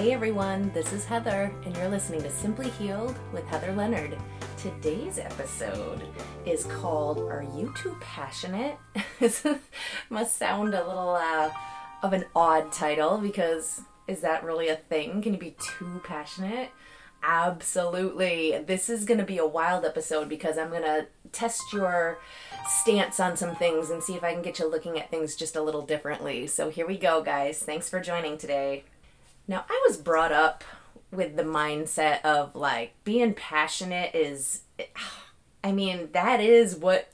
Hey everyone, this is Heather, and you're listening to Simply Healed with Heather Leonard. Today's episode is called Are You Too Passionate? This must sound a little uh, of an odd title because is that really a thing? Can you be too passionate? Absolutely. This is going to be a wild episode because I'm going to test your stance on some things and see if I can get you looking at things just a little differently. So here we go, guys. Thanks for joining today. Now, I was brought up with the mindset of like being passionate is, I mean, that is what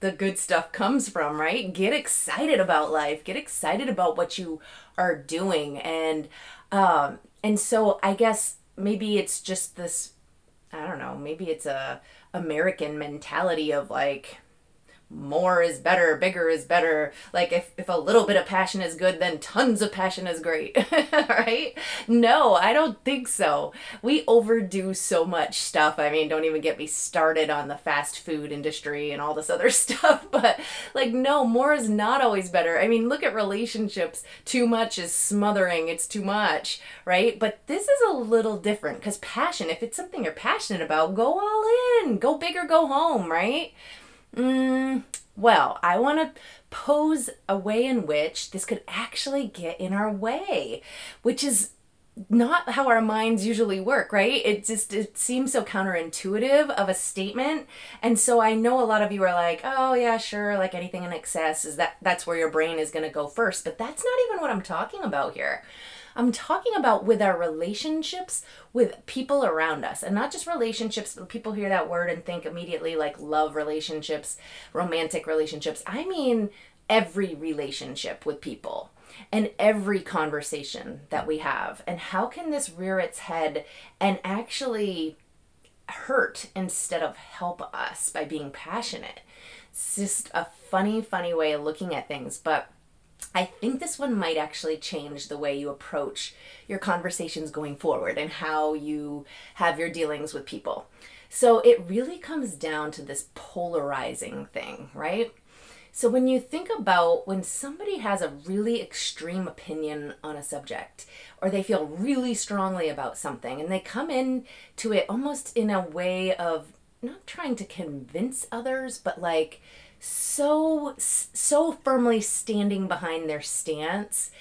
the good stuff comes from, right? Get excited about life. Get excited about what you are doing. And, um, and so I guess maybe it's just this I don't know, maybe it's a American mentality of like more is better, bigger is better. Like if, if a little bit of passion is good, then tons of passion is great. right? No, I don't think so. We overdo so much stuff. I mean, don't even get me started on the fast food industry and all this other stuff. But like, no, more is not always better. I mean, look at relationships. Too much is smothering. It's too much, right? But this is a little different because passion, if it's something you're passionate about, go all in, go big or go home, right? Mm, well, I want to pose a way in which this could actually get in our way, which is not how our minds usually work, right? It just it seems so counterintuitive of a statement. And so I know a lot of you are like, "Oh, yeah, sure, like anything in excess is that that's where your brain is going to go first." But that's not even what I'm talking about here. I'm talking about with our relationships with people around us and not just relationships. People hear that word and think immediately like love relationships, romantic relationships. I mean, every relationship with people and every conversation that we have. And how can this rear its head and actually hurt instead of help us by being passionate? It's just a funny, funny way of looking at things. But I think this one might actually change the way you approach your conversations going forward and how you have your dealings with people. So it really comes down to this polarizing thing, right? So when you think about when somebody has a really extreme opinion on a subject or they feel really strongly about something and they come in to it almost in a way of not trying to convince others but like so so firmly standing behind their stance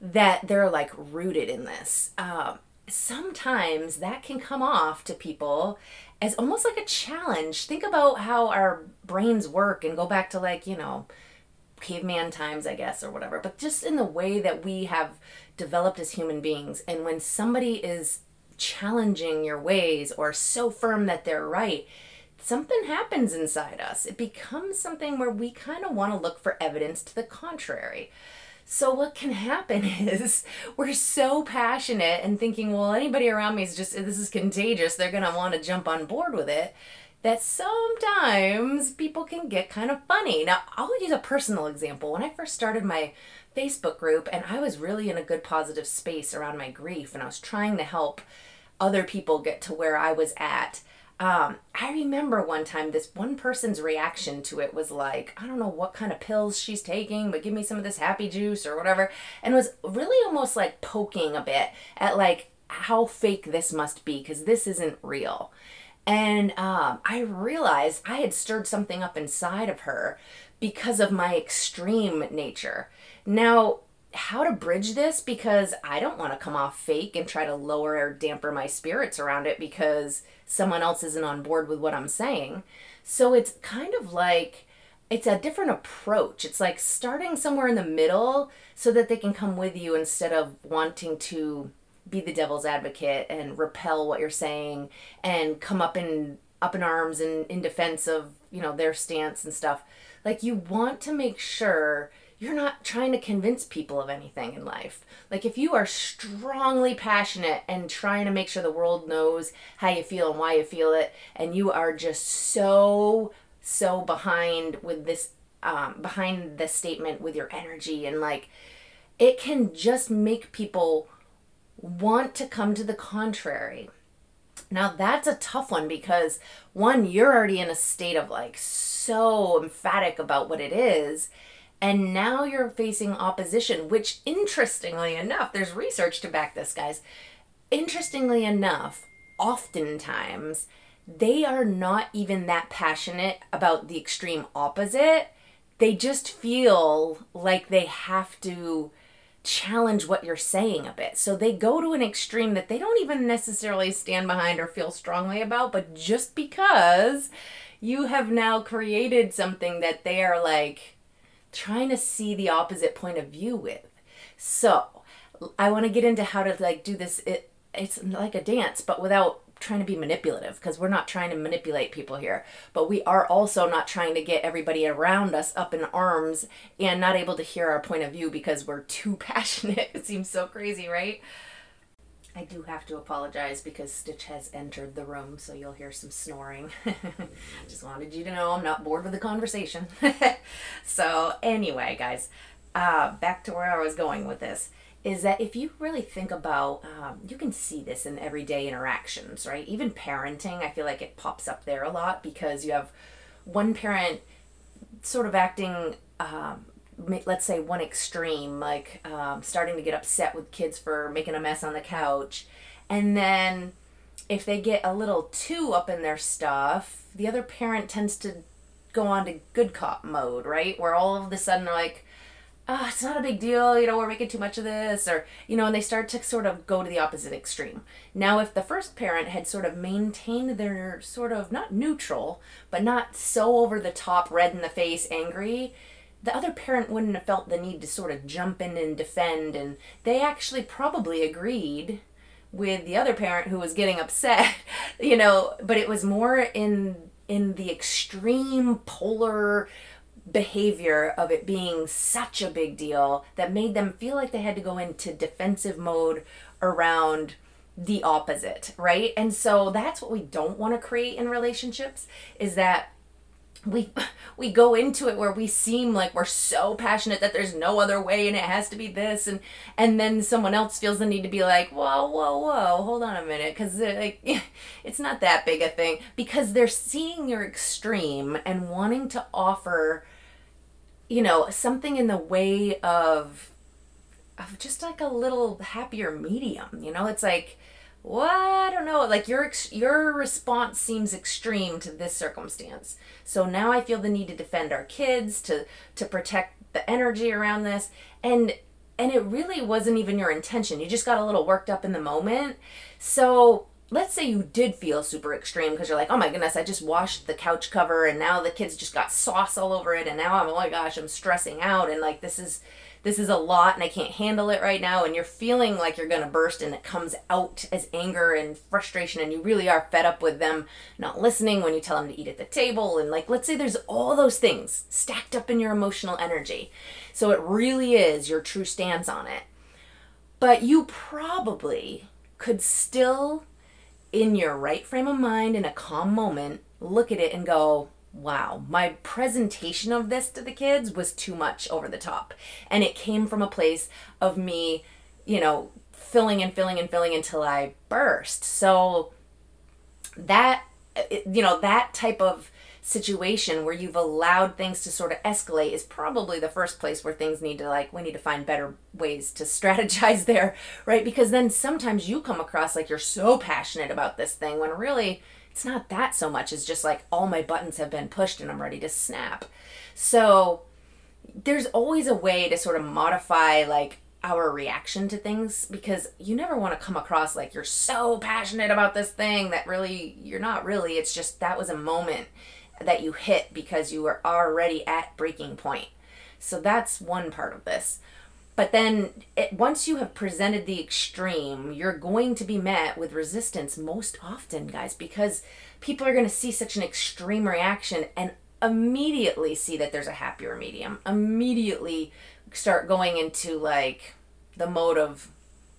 that they're like rooted in this. Um, sometimes that can come off to people as almost like a challenge. Think about how our brains work and go back to like, you know, caveman times, I guess, or whatever, but just in the way that we have developed as human beings. And when somebody is challenging your ways or so firm that they're right, something happens inside us. It becomes something where we kind of want to look for evidence to the contrary. So, what can happen is we're so passionate and thinking, well, anybody around me is just, this is contagious. They're going to want to jump on board with it. That sometimes people can get kind of funny. Now, I'll use a personal example. When I first started my Facebook group, and I was really in a good positive space around my grief, and I was trying to help other people get to where I was at um, I remember one time this one person's reaction to it was like, I don't know what kind of pills she's taking, but give me some of this happy juice or whatever. And was really almost like poking a bit at like how fake this must be because this isn't real. And um, I realized I had stirred something up inside of her because of my extreme nature. Now, how to bridge this because I don't want to come off fake and try to lower or damper my spirits around it because someone else isn't on board with what I'm saying. So it's kind of like it's a different approach. It's like starting somewhere in the middle so that they can come with you instead of wanting to be the devil's advocate and repel what you're saying and come up in up in arms and in defense of, you know, their stance and stuff. Like you want to make sure you're not trying to convince people of anything in life. Like if you are strongly passionate and trying to make sure the world knows how you feel and why you feel it, and you are just so so behind with this um, behind the statement with your energy and like it can just make people want to come to the contrary. Now that's a tough one because one, you're already in a state of like so emphatic about what it is And now you're facing opposition, which interestingly enough, there's research to back this, guys. Interestingly enough, oftentimes they are not even that passionate about the extreme opposite. They just feel like they have to challenge what you're saying a bit. So they go to an extreme that they don't even necessarily stand behind or feel strongly about, but just because you have now created something that they are like trying to see the opposite point of view with. So, I want to get into how to like do this it it's like a dance but without trying to be manipulative because we're not trying to manipulate people here. But we are also not trying to get everybody around us up in arms and not able to hear our point of view because we're too passionate. It seems so crazy right I do have to apologize because Stitch has entered the room, so you'll hear some snoring. Just wanted you to know I'm not bored with the conversation. so, anyway, guys, uh, back to where I was going with this is that if you really think about, um, you can see this in everyday interactions, right? Even parenting, I feel like it pops up there a lot because you have one parent sort of acting, um, let's say, one extreme, like um, starting to get upset with kids for making a mess on the couch. And then if they get a little too up in their stuff, the other parent tends to go on to good cop mode, right? Where all of a sudden they're like, oh, it's not a big deal, you know, we're making too much of this, or, you know, and they start to sort of go to the opposite extreme. Now, if the first parent had sort of maintained their sort of not neutral, but not so over the top, red in the face, angry, the other parent wouldn't have felt the need to sort of jump in and defend, and they actually probably agreed with the other parent who was getting upset, you know, but it was more in in the extreme polar behavior of it being such a big deal that made them feel like they had to go into defensive mode around the opposite, right? And so that's what we don't want to create in relationships is that we we go into it where we seem like we're so passionate that there's no other way and it has to be this. And and then someone else feels the need to be like whoa whoa whoa hold on a minute. Because like it's not that big a thing. Because they're seeing your extreme and wanting to offer you know, something in the way of of just like a little happier medium. You know, it's like, well, I don't know, like your your response seems extreme to this circumstance. So now I feel the need to defend our kids, to to protect the energy around this, and and it really wasn't even your intention. You just got a little worked up in the moment. So let's say you did feel super extreme because you're like, oh my goodness, I just washed the couch cover and now the kids just got sauce all over it and now I'm oh my gosh, I'm stressing out and like this is this is a lot and I can't handle it right now and you're feeling like you're to burst and it comes out as anger and frustration and you really are fed up with them not listening when you tell them to eat at the table and like let's say there's all those things stacked up in your emotional energy. So it really is your true stance on it. But you probably could still in your right frame of mind in a calm moment, look at it and go, wow, my presentation of this to the kids was too much over the top. And it came from a place of me, you know, filling and filling and filling until I burst. So that, you know, that type of situation where you've allowed things to sort of escalate is probably the first place where things need to like we need to find better ways to strategize there right because then sometimes you come across like you're so passionate about this thing when really it's not that so much as just like all my buttons have been pushed and I'm ready to snap so there's always a way to sort of modify like our reaction to things because you never want to come across like you're so passionate about this thing that really you're not really it's just that was a moment that you hit because you were already at breaking point. So that's one part of this. But then it, once you have presented the extreme, you're going to be met with resistance most often, guys, because people are going to see such an extreme reaction and immediately see that there's a happier medium. Immediately start going into like the mode of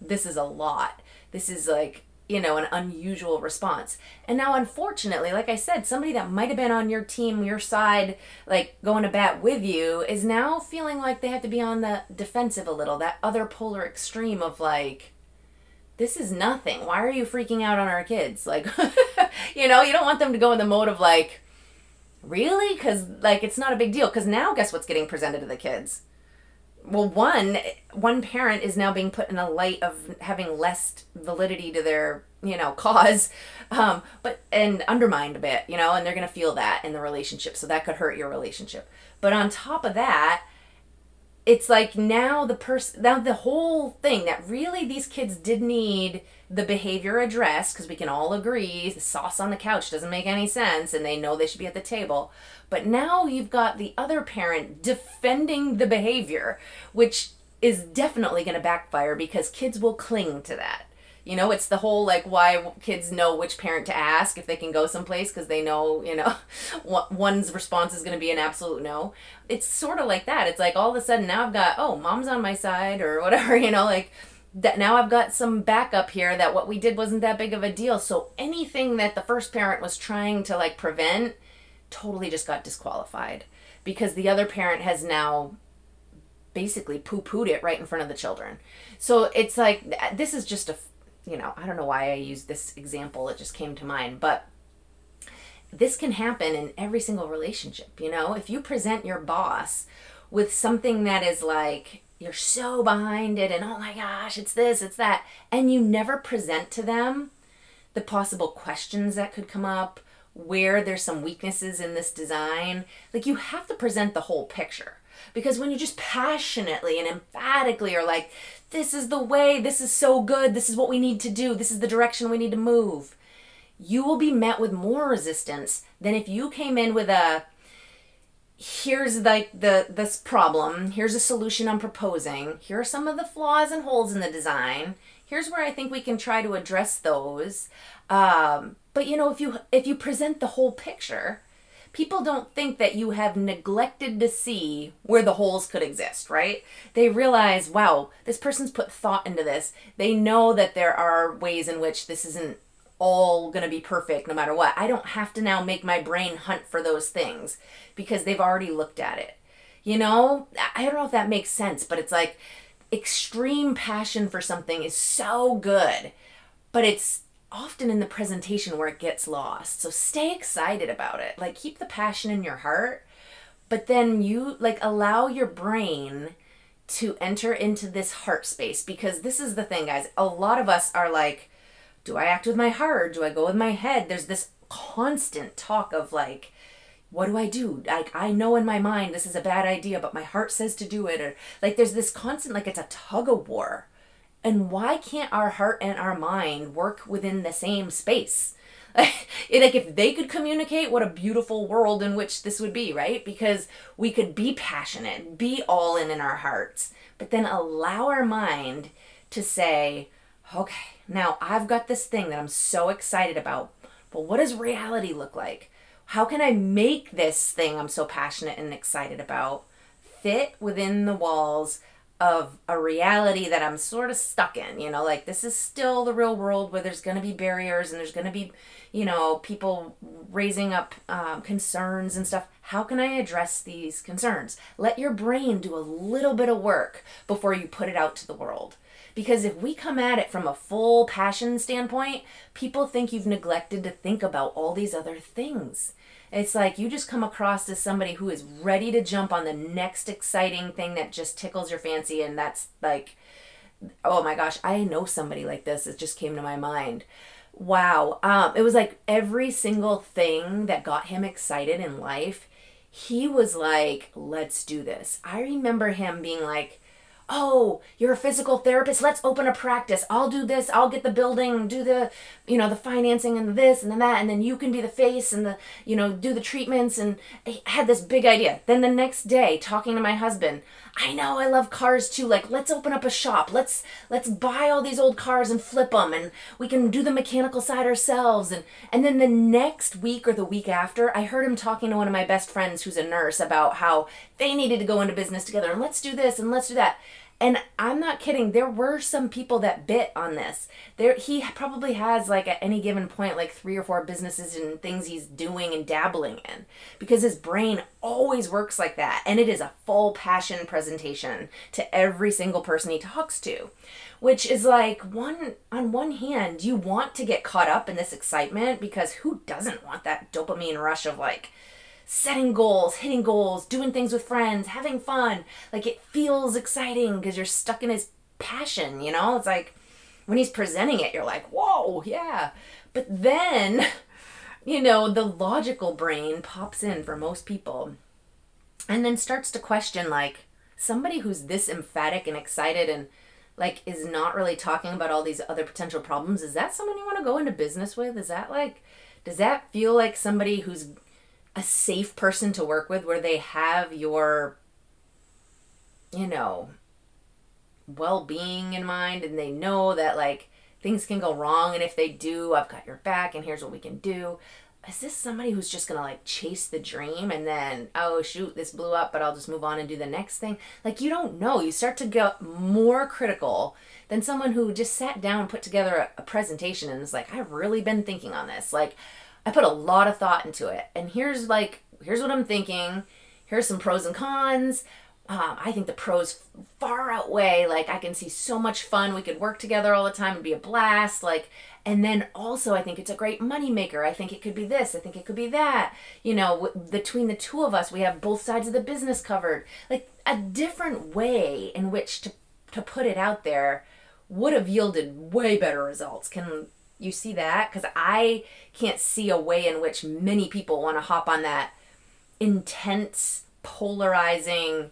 this is a lot. This is like you know, an unusual response. And now, unfortunately, like I said, somebody that might have been on your team, your side, like going to bat with you, is now feeling like they have to be on the defensive a little. That other polar extreme of like, this is nothing. Why are you freaking out on our kids? Like, you know, you don't want them to go in the mode of like, really? Because, like, it's not a big deal. Because now, guess what's getting presented to the kids? Well, one one parent is now being put in a light of having less validity to their you know cause um, but and undermined a bit you know and they're going to feel that in the relationship so that could hurt your relationship. But on top of that it's like now the person now the whole thing that really these kids did need the behavior addressed because we can all agree the sauce on the couch doesn't make any sense and they know they should be at the table. But now you've got the other parent defending the behavior which is definitely going to backfire because kids will cling to that you know, it's the whole like why kids know which parent to ask if they can go someplace because they know, you know, one's response is going to be an absolute no. It's sort of like that. It's like all of a sudden now I've got, oh, mom's on my side or whatever, you know, like that now I've got some backup here that what we did wasn't that big of a deal. So anything that the first parent was trying to like prevent totally just got disqualified because the other parent has now basically poo pooed it right in front of the children. So it's like this is just a you know, I don't know why I used this example, it just came to mind, but this can happen in every single relationship, you know? If you present your boss with something that is like, you're so behind it and oh my gosh, it's this, it's that, and you never present to them the possible questions that could come up, where there's some weaknesses in this design, like you have to present the whole picture. Because when you just passionately and emphatically are like, this is the way, this is so good, this is what we need to do, this is the direction we need to move, you will be met with more resistance than if you came in with a here's like the this problem here's a solution i'm proposing here are some of the flaws and holes in the design here's where i think we can try to address those. Um, but you know if you if you present the whole picture people don't think that you have neglected to see where the holes could exist, right? They realize, wow, this person's put thought into this. They know that there are ways in which this isn't all going to be perfect no matter what. I don't have to now make my brain hunt for those things because they've already looked at it. You know, I don't know if that makes sense, but it's like extreme passion for something is so good, but it's often in the presentation where it gets lost. So stay excited about it. Like keep the passion in your heart, but then you like allow your brain to enter into this heart space because this is the thing, guys. A lot of us are like, do I act with my heart? Do I go with my head? There's this constant talk of like, what do I do? Like I know in my mind this is a bad idea, but my heart says to do it. Or like there's this constant like it's a tug of war and why can't our heart and our mind work within the same space? like if they could communicate, what a beautiful world in which this would be, right? Because we could be passionate, be all in in our hearts, but then allow our mind to say, okay, now I've got this thing that I'm so excited about, but what does reality look like? How can I make this thing I'm so passionate and excited about fit within the walls of a reality that I'm sort of stuck in. You know, like this is still the real world where there's going to be barriers and there's going to be, you know, people raising up um, concerns and stuff. How can I address these concerns? Let your brain do a little bit of work before you put it out to the world. Because if we come at it from a full passion standpoint, people think you've neglected to think about all these other things. It's like you just come across as somebody who is ready to jump on the next exciting thing that just tickles your fancy, and that's like, oh my gosh, I know somebody like this. It just came to my mind. Wow. Um, it was like every single thing that got him excited in life, he was like, let's do this. I remember him being like, oh, you're a physical therapist. Let's open a practice. I'll do this. I'll get the building, do the, you know, the financing and this and then that. And then you can be the face and the, you know, do the treatments. And I had this big idea. Then the next day, talking to my husband, I know I love cars too. Like, let's open up a shop. Let's, let's buy all these old cars and flip them. And we can do the mechanical side ourselves. And, and then the next week or the week after, I heard him talking to one of my best friends who's a nurse about how they needed to go into business together and let's do this and let's do that and I'm not kidding. There were some people that bit on this. There, he probably has like at any given point like three or four businesses and things he's doing and dabbling in, because his brain always works like that, and it is a full passion presentation to every single person he talks to, which is like one on one hand you want to get caught up in this excitement because who doesn't want that dopamine rush of like setting goals, hitting goals, doing things with friends, having fun. Like it feels exciting because you're stuck in his passion, you know? It's like when he's presenting it, you're like, whoa, yeah. But then, you know, the logical brain pops in for most people and then starts to question, like, somebody who's this emphatic and excited and like is not really talking about all these other potential problems is that someone you want to go into business with is that like does that feel like somebody who's a safe person to work with where they have your you know well-being in mind and they know that like things can go wrong and if they do I've got your back and here's what we can do. Is this somebody who's just gonna like chase the dream and then oh shoot this blew up but i'll just move on and do the next thing? Like you don't know. You start to get more critical than someone who just sat down put together a, a presentation and is like i've really been thinking on this. Like i put a lot of thought into it and here's like here's what i'm thinking here's some pros and cons um, I think the pros far outweigh. Like, I can see so much fun. We could work together all the time and be a blast. Like, and then also, I think it's a great moneymaker. I think it could be this. I think it could be that. You know, w- between the two of us, we have both sides of the business covered. Like, a different way in which to, to put it out there would have yielded way better results. Can you see that? Because I can't see a way in which many people want to hop on that intense, polarizing,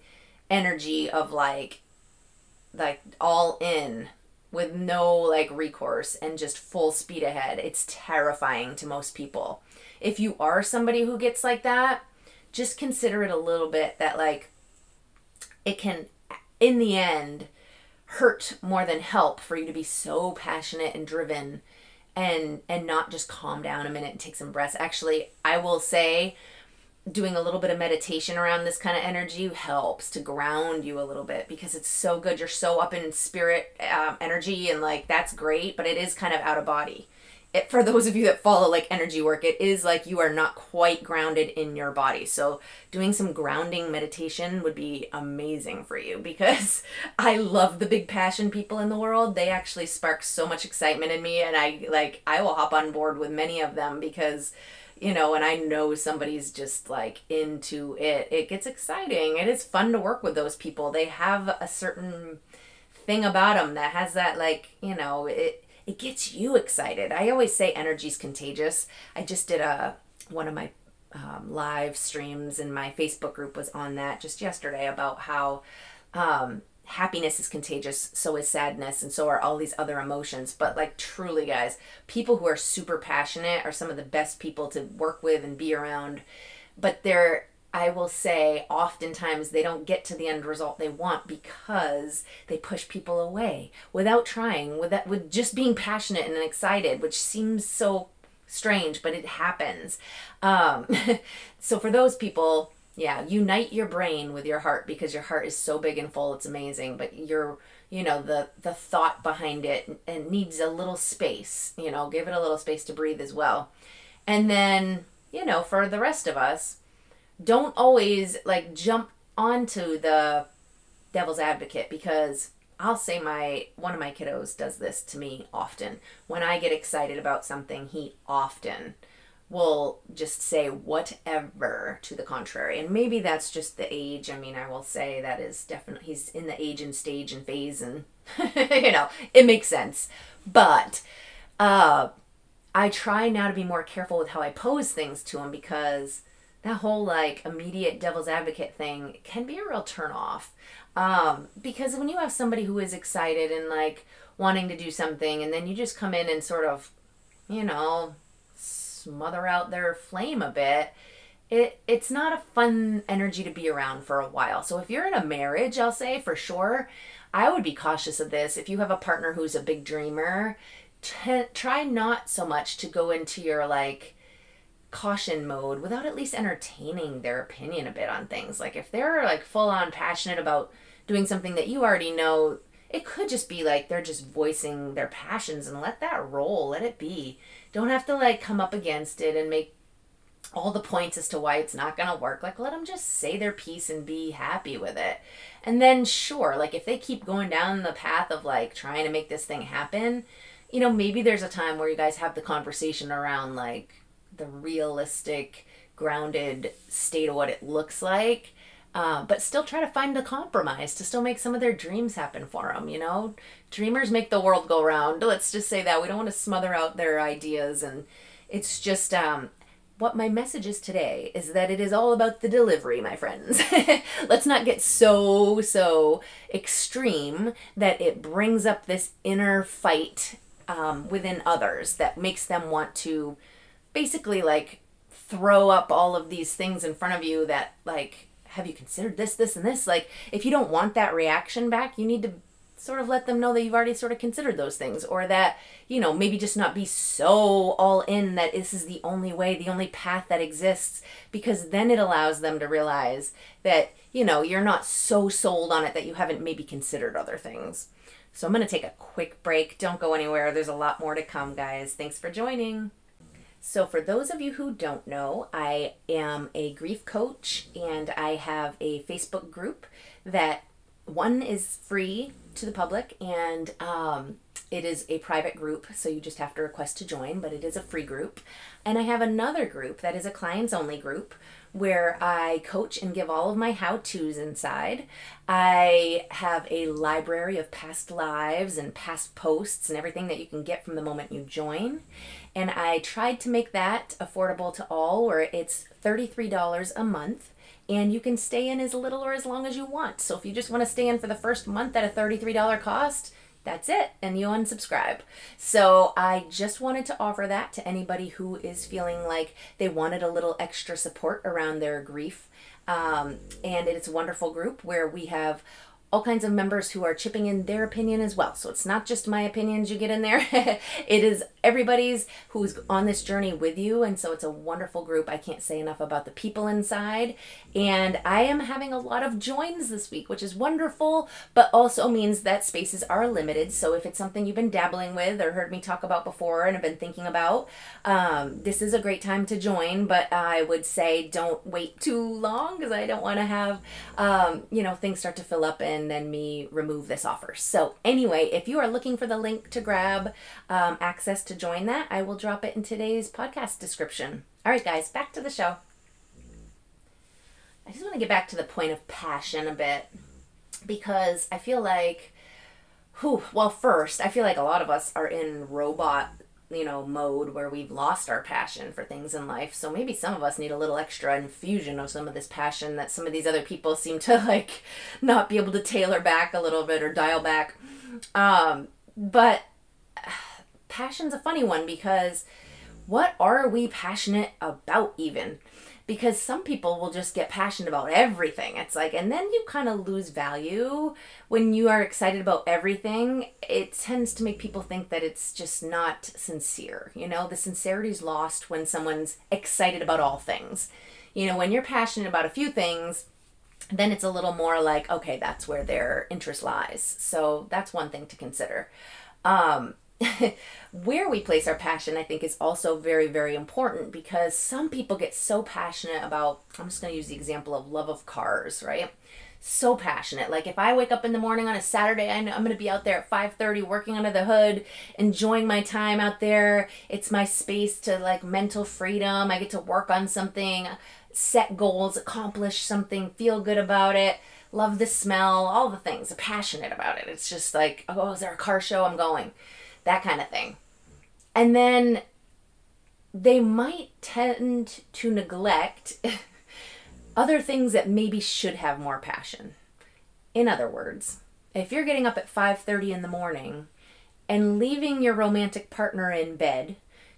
energy of like like all in with no like recourse and just full speed ahead. It's terrifying to most people. If you are somebody who gets like that, just consider it a little bit that like it can in the end hurt more than help for you to be so passionate and driven and and not just calm down a minute and take some breaths. Actually, I will say doing a little bit of meditation around this kind of energy helps to ground you a little bit because it's so good. You're so up in spirit um, energy, and like that's great, but it is kind of out of body. It, for those of you that follow like energy work, it is like you are not quite grounded in your body. So, doing some grounding meditation would be amazing for you because I love the big passion people in the world. They actually spark so much excitement in me, and I like I will hop on board with many of them because you know, and I know somebody's just like into it, it gets exciting. It is fun to work with those people. They have a certain thing about them that has that like, you know, it it gets you excited. I always say energy's contagious. I just did a one of my um, live streams and my Facebook group was on that just yesterday about how um, happiness is contagious, so is sadness, and so are all these other emotions. But, like, truly, guys, people who are super passionate are some of the best people to work with and be around. But they're, I will say, oftentimes they don't get to the end result they want because they push people away without trying, with that, with just being passionate and excited, which seems so strange, but it happens. Um, so for those people, yeah unite your brain with your heart because your heart is so big and full it's amazing but your you know the the thought behind it and needs a little space you know give it a little space to breathe as well and then you know for the rest of us don't always like jump onto the devil's advocate because I'll say my one of my kiddos does this to me often. When I get excited about something, he often will just say whatever to the contrary. And maybe that's just the age. I mean, I will say that is definitely, he's in the age and stage and phase, and, you know, it makes sense. But, uh, I try now to be more careful with how I pose things to him because that whole like immediate devil's advocate thing can be a real turnoff. Um, because when you have somebody who is excited and like wanting to do something, and then you just come in and sort of, you know, smother out their flame a bit, it it's not a fun energy to be around for a while. So if you're in a marriage, I'll say for sure, I would be cautious of this. If you have a partner who's a big dreamer, t- try not so much to go into your like caution mode without at least entertaining their opinion a bit on things. Like if they're like full on passionate about doing something that you already know, it could just be like they're just voicing their passions and let that roll, let it be don't have to like come up against it and make all the points as to why it's not going to work. Like, let them just say their piece and be happy with it. And then, sure, like if they keep going down the path of like trying to make this thing happen, you know, maybe there's a time where you guys have the conversation around like the realistic grounded state of what it looks like. Uh, but still try to find a compromise to still make some of their dreams happen for them. You know, dreamers make the world go round. Let's just say that we don't want to smother out their ideas, and it's just um, what my message is today is that it is all about the delivery, my friends. Let's not get so so extreme that it brings up this inner fight um, within others that makes them want to basically like throw up all of these things in front of you that like have you considered this this and this? Like if you don't want that reaction back you need to sort of let them know that you've already sort of considered those things or that you know maybe just not be so all in that this is the only way the only path that exists because then it allows them to realize that you know you're not so sold on it that you haven't maybe considered other things. So i'm going to take a quick break. Don't go anywhere. There's a lot more to come guys. Thanks for joining so, for those of you who don't know, I am a grief coach and I have a Facebook group that one is free to the public and um, it is a private group, so you just have to request to join, but it is a free group. And I have another group that is a clients only group where I coach and give all of my how to's inside. I have a library of past lives and past posts and everything that you can get from the moment you join. And I tried to make that affordable to all, where it's $33 a month and you can stay in as little or as long as you want. So if you just want to stay in for the first month at a $33 cost, that's it and you unsubscribe so i just wanted to offer that to anybody who is feeling like they wanted a little extra support around their grief um, and it's a wonderful group where we have all kinds of members who are chipping in their opinion as well. So it's not just my opinions you get in there, it is everybody's who's on this journey with you. And so it's a wonderful group. I can't say enough about the people inside. And I am having a lot of joins this week, which is wonderful, but also means that spaces are limited. So if it's something you've been dabbling with or heard me talk about before and have been thinking about, um, this is a great time to join. But I would say don't wait too long because I don't want to have, um, you know, things start to fill up and then me remove this offer. So, anyway, if you are looking for the link to grab um, access to join that, I will drop it in today's podcast description. All right, guys, back to the show. I just want to get back to the point of passion a bit because I feel like, whew, well, first, I feel like a lot of us are in robot you know mode where we've lost our passion for things in life so maybe some of us need a little extra infusion of some of this passion that some of these other people seem to like not be able to tailor back a little bit or dial back um, but passion's a funny one because what are we passionate about even because some people will just get passionate about everything. It's like, and then you kind of lose value when you are excited about everything. It tends to make people think that it's just not sincere. You know, the sincerity is lost when someone's excited about all things. You know, when you're passionate about a few things, then it's a little more like, okay, that's where their interest lies. So that's one thing to consider. Um, where we place our passion, I think, is also very, very important because some people get so passionate about, I'm just going to use the example of love of cars, right? So passionate. Like if I wake up in the morning on a Saturday, I know I'm going to be out there at 5:30 working under the hood, enjoying my time out there. It's my space to like mental freedom. I get to work on something, set goals, accomplish something, feel good about it love the smell, all the things, passionate about it. It's just like, oh, is there a car show? I'm going that kind of thing. And then they might tend to neglect other things that maybe should have more passion. In other words, if you're getting up at 5:30 in the morning and leaving your romantic partner in bed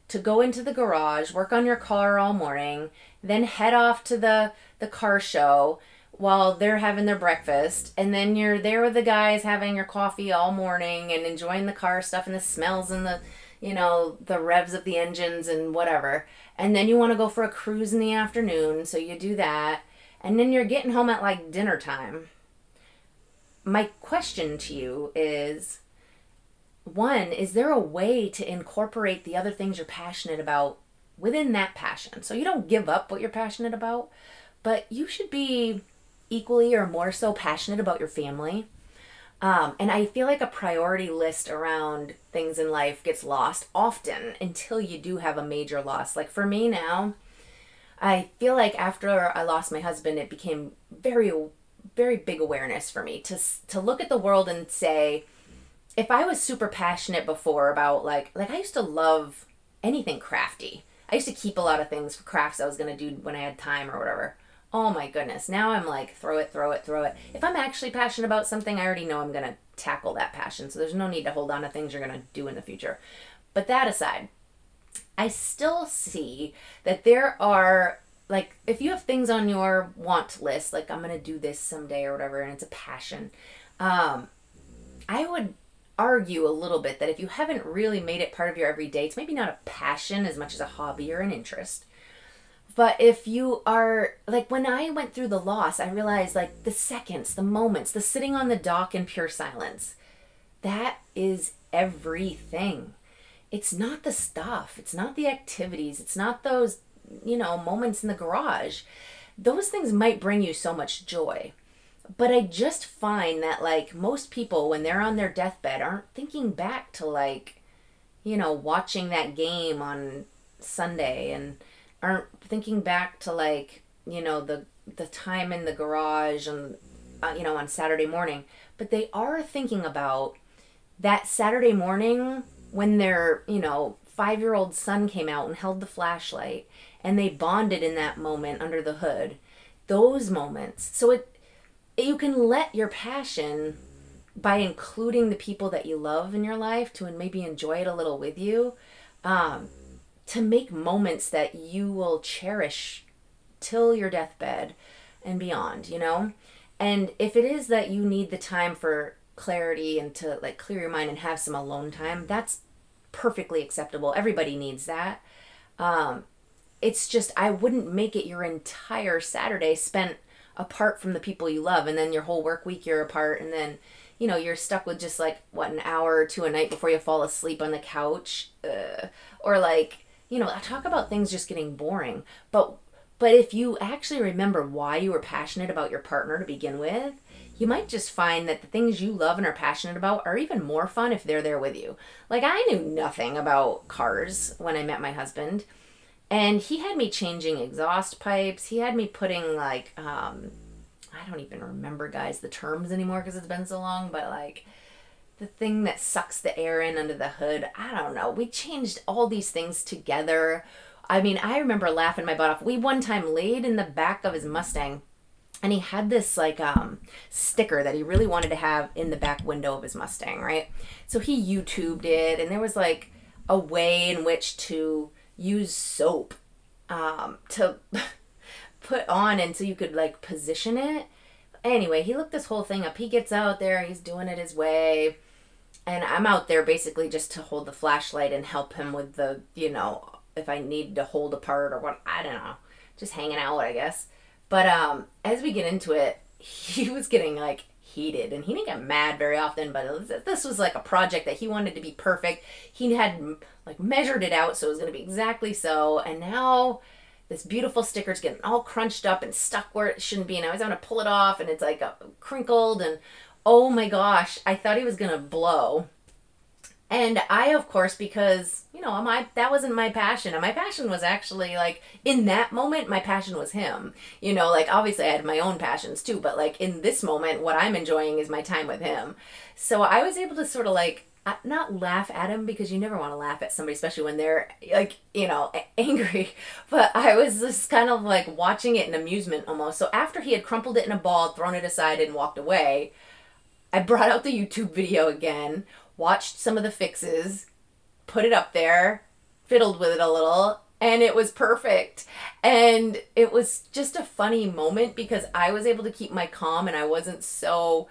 to go into the garage, work on your car all morning, then head off to the the car show while they're having their breakfast and then you're there with the guys having your coffee all morning and enjoying the car stuff and the smells and the you know the revs of the engines and whatever. And then you want to go for a cruise in the afternoon so you do that. And then you're getting home at like dinner time. My question to you is one is there a way to incorporate the other things you're passionate about within that passion? So you don't give up what you're passionate about but you should be equally or more so passionate about your family. Um, and I feel like a priority list around things in life gets lost often until you do have a major loss. Like for me now, I feel like after I lost my husband, it became very, very big awareness for me to to look at the world and say, if I was super passionate before about like like I used to love anything crafty. I used to keep a lot of things for crafts I was gonna do when I had time or whatever. Oh my goodness. Now I'm like, throw it, throw it, throw it. If I'm actually passionate about something, I already know I'm going to tackle that passion. So there's no need to hold on to things you're going to do in the future. But that aside, I still see that there are like if you have things on your want list, like I'm gonna do this someday or whatever, and it's a passion, um, I would argue a little bit that if you haven't really made it part of your everyday, it's maybe not a passion as much as a hobby or an interest. But if you are like when I went through the loss, I realized like the seconds, the moments, the sitting on the dock in pure silence, that is everything. It's not the stuff, it's not the activities, it's not those, you know, moments in the garage. Those things might bring you so much joy. But I just find that like most people when they're on their deathbed aren't thinking back to like, you know, watching that game on Sunday and aren't thinking back to like you know the the time in the garage and uh, you know on Saturday morning, but they are thinking about that Saturday morning when their you know five year old son came out and held the flashlight and they bonded in that moment under the hood. Those moments. So it you can let your passion by including the people that you love in your life to maybe enjoy it a little with you um, to make moments that you will cherish till your deathbed and beyond, you know? And if it is that you need the time for clarity and to like clear your mind and have some alone time, that's perfectly acceptable. Everybody needs that. Um, it's just, I wouldn't make it your entire Saturday spent apart from the people you love, and then your whole work week you're apart, and then you know you're stuck with just like what an hour or two a night before you fall asleep on the couch, uh, or like you know, I talk about things just getting boring, but but if you actually remember why you were passionate about your partner to begin with, you might just find that the things you love and are passionate about are even more fun if they're there with you. Like I knew nothing about cars when I met my husband, and he had me changing exhaust pipes. He had me putting like um I don't even remember guys the terms anymore because it's been so long, but like the thing that sucks the air in under the hood. I don't know. We changed all these things together. I mean, I remember laughing my butt off. We one time laid in the back of his Mustang and he had this like um sticker that he really wanted to have in the back window of his Mustang, right? So he YouTubed it and there was like a way in which to use soap um to put on and so you could like position it. Anyway, he looked this whole thing up. He gets out there, he's doing it his way and I'm out there basically just to hold the flashlight and help him with the, you know, if I need to hold a part or what, I don't know, just hanging out, I guess. But um, as we get into it, he was getting like heated and he didn't get mad very often, but this was like a project that he wanted to be perfect. He had like measured it out so it was going to be exactly so, and now this beautiful sticker's getting all crunched up and stuck where it shouldn't be, and I was having to pull it off, and it's like crinkled and oh my gosh, I thought he was gonna blow. And I, of course, because you know, my that wasn't my passion. And my passion was actually like in that moment, my passion was him. You know, like obviously I had my own passions too, but like in this moment, what I'm enjoying is my time with him. So I was able to sort of like uh, not laugh at him because you never want to laugh at somebody, especially when they're like, you know, angry. But I was just kind of like watching it in amusement almost. So after he had crumpled it in a ball, thrown it aside, and walked away, I brought out the YouTube video again, watched some of the fixes, put it up there, fiddled with it a little, and it was perfect. And it was just a funny moment because I was able to keep my calm and I wasn't so,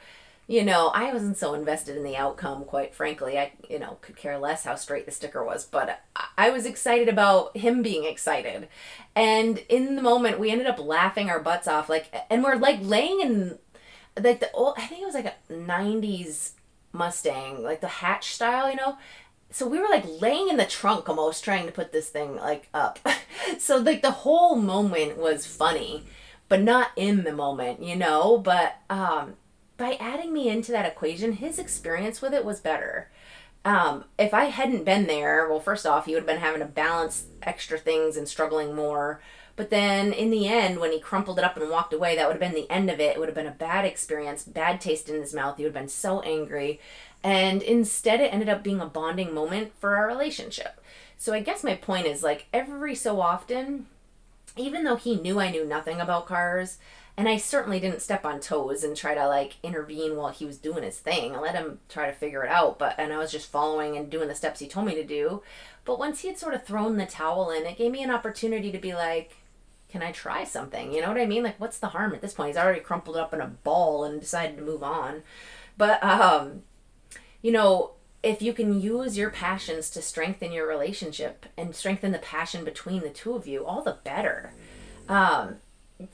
you know, I wasn't so invested in the outcome, quite frankly. I, you know, could care less how straight the sticker was, but I was excited about him being excited. And in the moment, we ended up laughing our butts off, like, and we're like laying in like the old I think it was like a 90s Mustang, like the hatch style, you know. So we were like laying in the trunk almost trying to put this thing like up. so like the whole moment was funny, but not in the moment, you know, but um by adding me into that equation, his experience with it was better. Um, if I hadn't been there, well, first off, he would have been having to balance extra things and struggling more But then in the end, when he crumpled it up and walked away, that would have been the end of it. It would have been a bad experience, bad taste in his mouth. He would have been so angry. And instead, it ended up being a bonding moment for our relationship. So I guess my point is like every so often, even though he knew I knew nothing about cars, and I certainly didn't step on toes and try to like intervene while he was doing his thing. I let him try to figure it out, but and I was just following and doing the steps he told me to do. But once he had sort of thrown the towel in, it gave me an opportunity to be like, can I try something? You know what I mean? Like, what's the harm at this point? He's already crumpled up in a ball and decided to move on. But, um, you know, if you can use your passions to strengthen your relationship and strengthen the passion between the two of you, all the better. Um,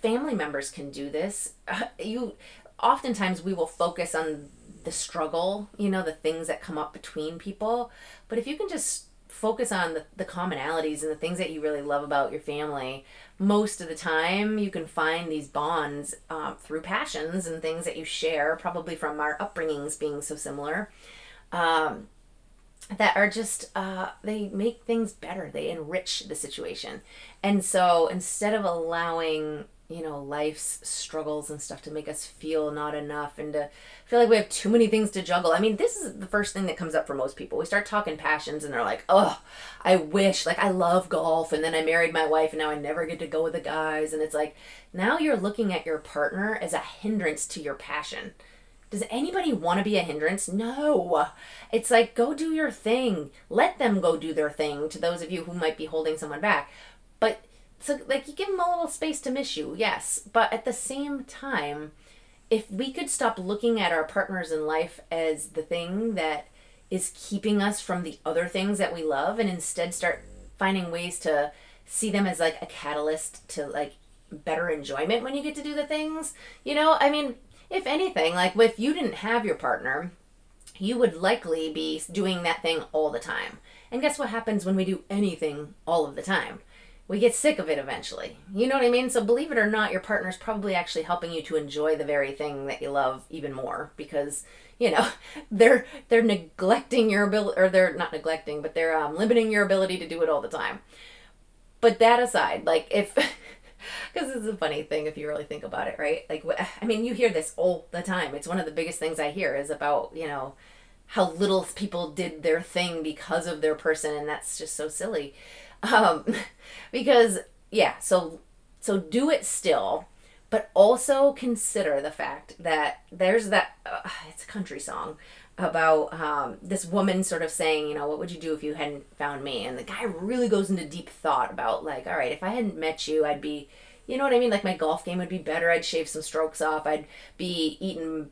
family members can do this. you, oftentimes, we will focus on the struggle, you know, the things that come up between people. But if you can just focus on the, the commonalities and the things that you really love about your family most of the time you can find these bonds uh, through passions and things that you share probably from our upbringings being so similar um, that are just uh, they make things better. They enrich the situation. And so instead of allowing you know, life's struggles and stuff to make us feel not enough and to feel like we have too many things to juggle. I mean, this is the first thing that comes up for most people. We start talking passions and they're like, oh, I wish, like, I love golf and then I married my wife and now I never get to go with the guys. And it's like, now you're looking at your partner as a hindrance to your passion. Does anybody want to be a hindrance? No. It's like, go do your thing. Let them go do their thing to those of you who might be holding someone back. So like you give them a little space to miss you yes but at the same time if we could stop looking at our partners in life as the thing that is keeping us from the other things that we love and instead start finding ways to see them as like a catalyst to like better enjoyment when you get to do the things you know? I mean if anything like if you didn't have your partner you would likely be doing that thing all the time. And guess what happens when we do anything all of the time we get sick of it eventually. You know what I mean? So believe it or not, your partner's probably actually helping you to enjoy the very thing that you love even more because you know they're they're neglecting your ability or they're not neglecting but they're um, limiting your ability to do it all the time but that aside like if because it's a funny thing if you really think about it right like i mean you hear this all the time it's one of the biggest things i hear is about you know how little people did their thing because of their person and that's just so silly um, because yeah, so so do it still, but also consider the fact that there's that uh, it's a country song about um, this woman sort of saying, you know, what would you do if you hadn't found me? And the guy really goes into deep thought about like, all right, if I hadn't met you, I'd be, you know what I mean? Like my golf game would be better. I'd shave some strokes off. I'd be eating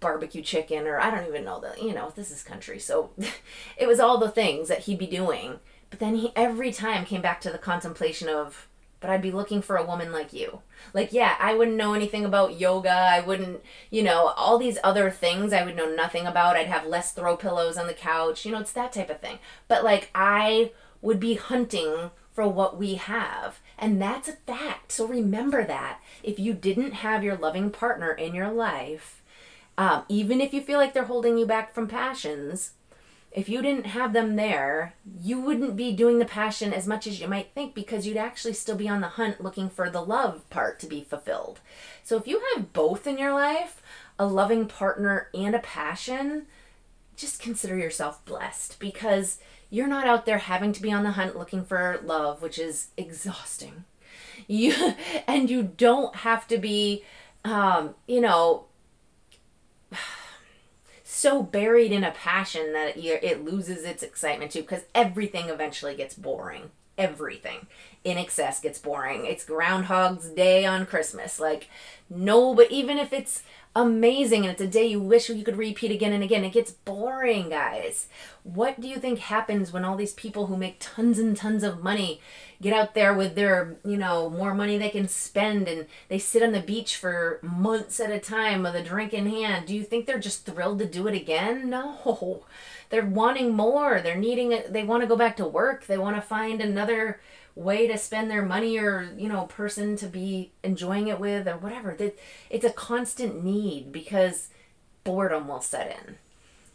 barbecue chicken or I don't even know that, you know, this is country. So it was all the things that he'd be doing but then he every time came back to the contemplation of, but I'd be looking for a woman like you. Like, yeah, I wouldn't know anything about yoga. I wouldn't, you know, all these other things I would know nothing about. I'd have less throw pillows on the couch. You know, it's that type of thing. But like, I would be hunting for what we have. And that's a fact. So remember that. If you didn't have your loving partner in your life, um, even if you feel like they're holding you back from passions, if you didn't have them there, you wouldn't be doing the passion as much as you might think because you'd actually still be on the hunt looking for the love part to be fulfilled. So if you have both in your life, a loving partner and a passion, just consider yourself blessed because you're not out there having to be on the hunt looking for love, which is exhausting. You and you don't have to be um, you know so buried in a passion that it loses its excitement too because everything eventually gets boring. Everything in excess gets boring. It's groundhog's day on christmas. Like no but even if it's amazing and it's a day you wish you could repeat again and again it gets boring guys. What do you think happens when all these people who make tons and tons of money get out there with their, you know, more money they can spend and they sit on the beach for months at a time with a drink in hand. Do you think they're just thrilled to do it again? No. They're wanting more. They're needing it. They want to go back to work. They want to find another way to spend their money or, you know, person to be enjoying it with or whatever. It's a constant need because boredom will set in.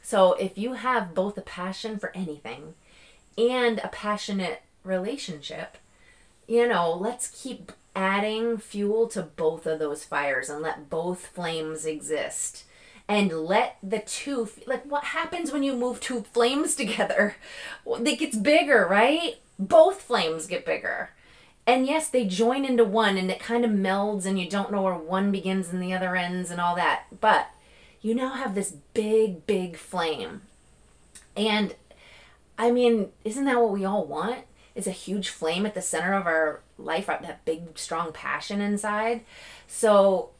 So if you have both a passion for anything and a passionate relationship, you know, let's keep adding fuel to both of those fires and let both flames exist. And let the two like what happens when you move two flames together? It gets bigger right? Both flames get bigger. And yes they join into one and it kind of melds and you don't know where one begins and the other ends and all that. But you now have this big big flame. And i mean isn't that what we all want is a huge flame at the center of our life that big strong passion inside so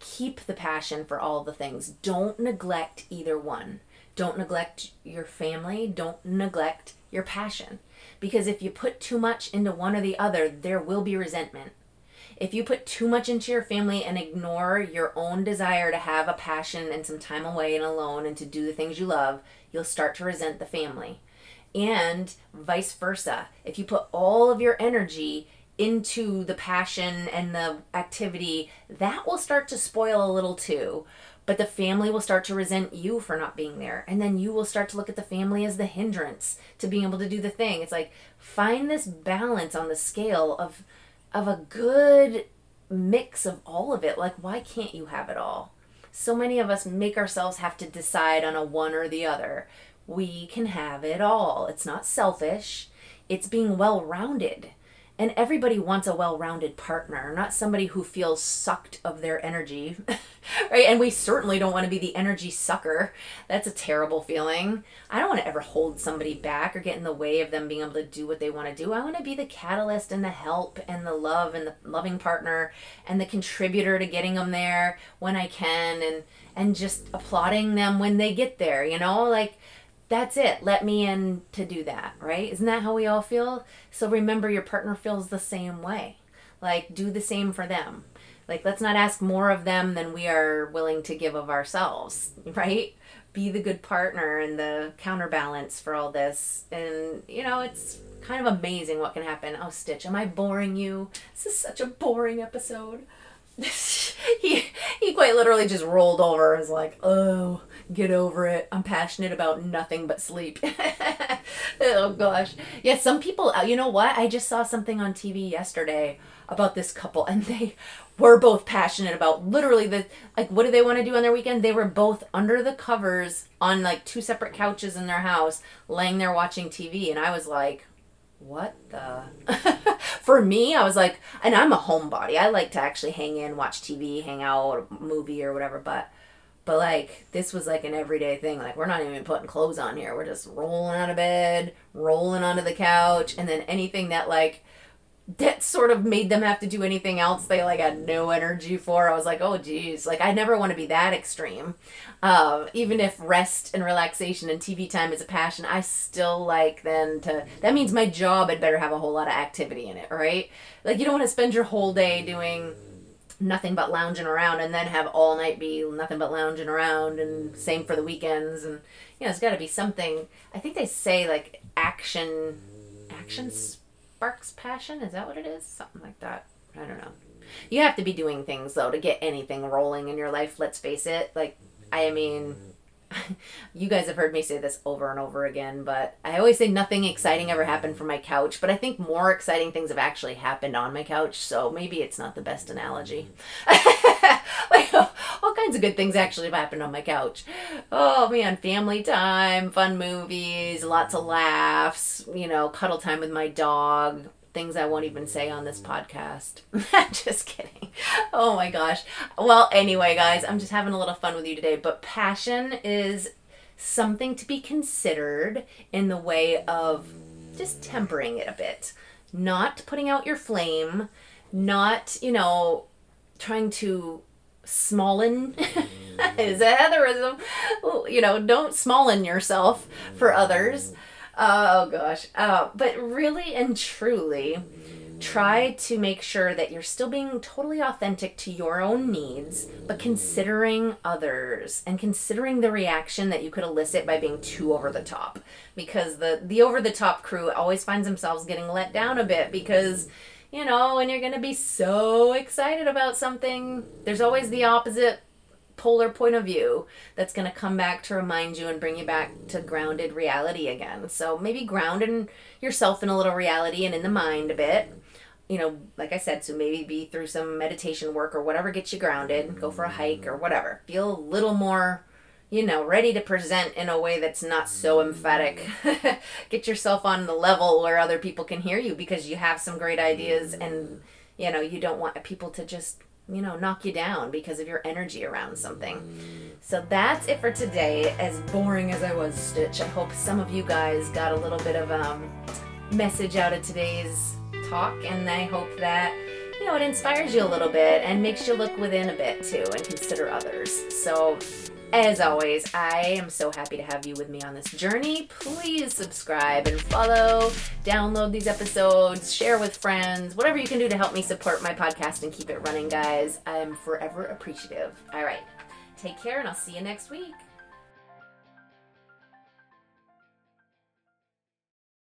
keep the passion for all the things. Don't neglect either one. Don't neglect your family. Don't neglect your passion. Because if you put too much into one or the other, there will be resentment. If you put too much into your family and ignore your own desire to have a passion and some time away and alone and to do the things you love, you'll start to resent the family. And vice versa. If you put all of your energy into the passion and the activity, that will start to spoil a little too. But the family will start to resent you for not being there. And then you will start to look at the family as the hindrance to being able to do the thing. It's like find this balance on the scale of of a good mix of all of it. Like why can't you have it all? So many of us make ourselves have to decide on a one or the other. We can have it all. It's not selfish. It's being well-rounded. And everybody wants a well-rounded partner not somebody who feels sucked of their energy. Right? And we certainly don't want to be the energy sucker. That's a terrible feeling. I don't want to ever hold somebody back or get in the way of them being able to do what they want to do. I want to be the catalyst and the help and the love and the loving partner and the contributor to getting them there when i can and and just applauding them when they get there you know? Like that's it. Let me in to do that, right? Isn't that how we all feel? So remember, your partner feels the same way. Like, do the same for them. Like, let's not ask more of them than we are willing to give of ourselves, right? Be the good partner and the counterbalance for all this. And, you know, it's kind of amazing what can happen. Oh, Stitch, am I boring you? This is such a boring episode. he he quite literally just rolled over and was like, "Oh, get over it. I'm passionate about nothing but sleep." oh gosh. Yeah, some people, uh, you know what? I just saw something on TV yesterday about this couple and they were both passionate about literally the like what do they want to do on their weekend? They were both under the covers on like two separate couches in their house, laying there watching TV and I was like, what the for me i was like and i'm a homebody i like to actually hang in watch tv hang out movie or whatever but but like this was like an everyday thing. Like we're not even putting clothes on here. We're just rolling out of bed rolling onto the couch. And then anything that like that sort of made them have to do anything else they like had no energy for i was like oh geez. Like i never want to be that extreme. Um, even if rest and relaxation and tv time is a passion i still like then to that means my job had better have a whole lot of activity in it right? Like you don't want to spend your whole day doing nothing but lounging around and then have all night be nothing but lounging around and same for the weekends and you know it's got to be something i think they say like action action sparks passion. Is that what it is? Something like that. I don't know. You have to be doing things though to get anything rolling in your life. Let's face it. Like, I mean, you guys have heard me say this over and over again, but I always say nothing exciting ever happened from my couch, but I think more exciting things have actually happened on my couch, so maybe it's not the best analogy. like, all kinds of good things actually have happened on my couch. Oh man, family time, fun movies, lots of laughs, you know, cuddle time with my dog, things I won't even say on this podcast. just kidding. Oh my gosh. Well, anyway, guys, I'm just having a little fun with you today, but passion is something to be considered in the way of just tempering it a bit. Not putting out your flame, not, you know, trying to smallen is that heatherism you know don't smallen yourself for others oh gosh. Uh, but really and truly try to make sure that you're still being totally authentic to your own needs but considering others and considering the reaction that you could elicit by being too over the top. Because the the over the top crew always finds themselves getting let down a bit because you know when you're going to be so excited about something there's always the opposite polar point of view that's going to come back to remind you and bring you back to grounded reality again. So maybe ground in yourself in a little reality and in the mind a bit. you know, like I said, so maybe be through some meditation work or whatever gets you grounded, go for a hike or whatever. Feel a little more, you know, ready to present in a way that's not so emphatic. Get yourself on the level where other people can hear you because you have some great ideas and, you know, you don't want people to just you know, knock you down because of your energy around something. So that's it for today. As boring as I was, Stitch, I hope some of you guys got a little bit of um, message out of today's talk, and I hope that you know it inspires you a little bit and makes you look within a bit too and consider others. So. As always, I am so happy to have you with me on this journey. Please subscribe and follow, download these episodes, share with friends, whatever you can do to help me support my podcast and keep it running, guys. I'm forever appreciative. All right, take care, and I'll see you next week.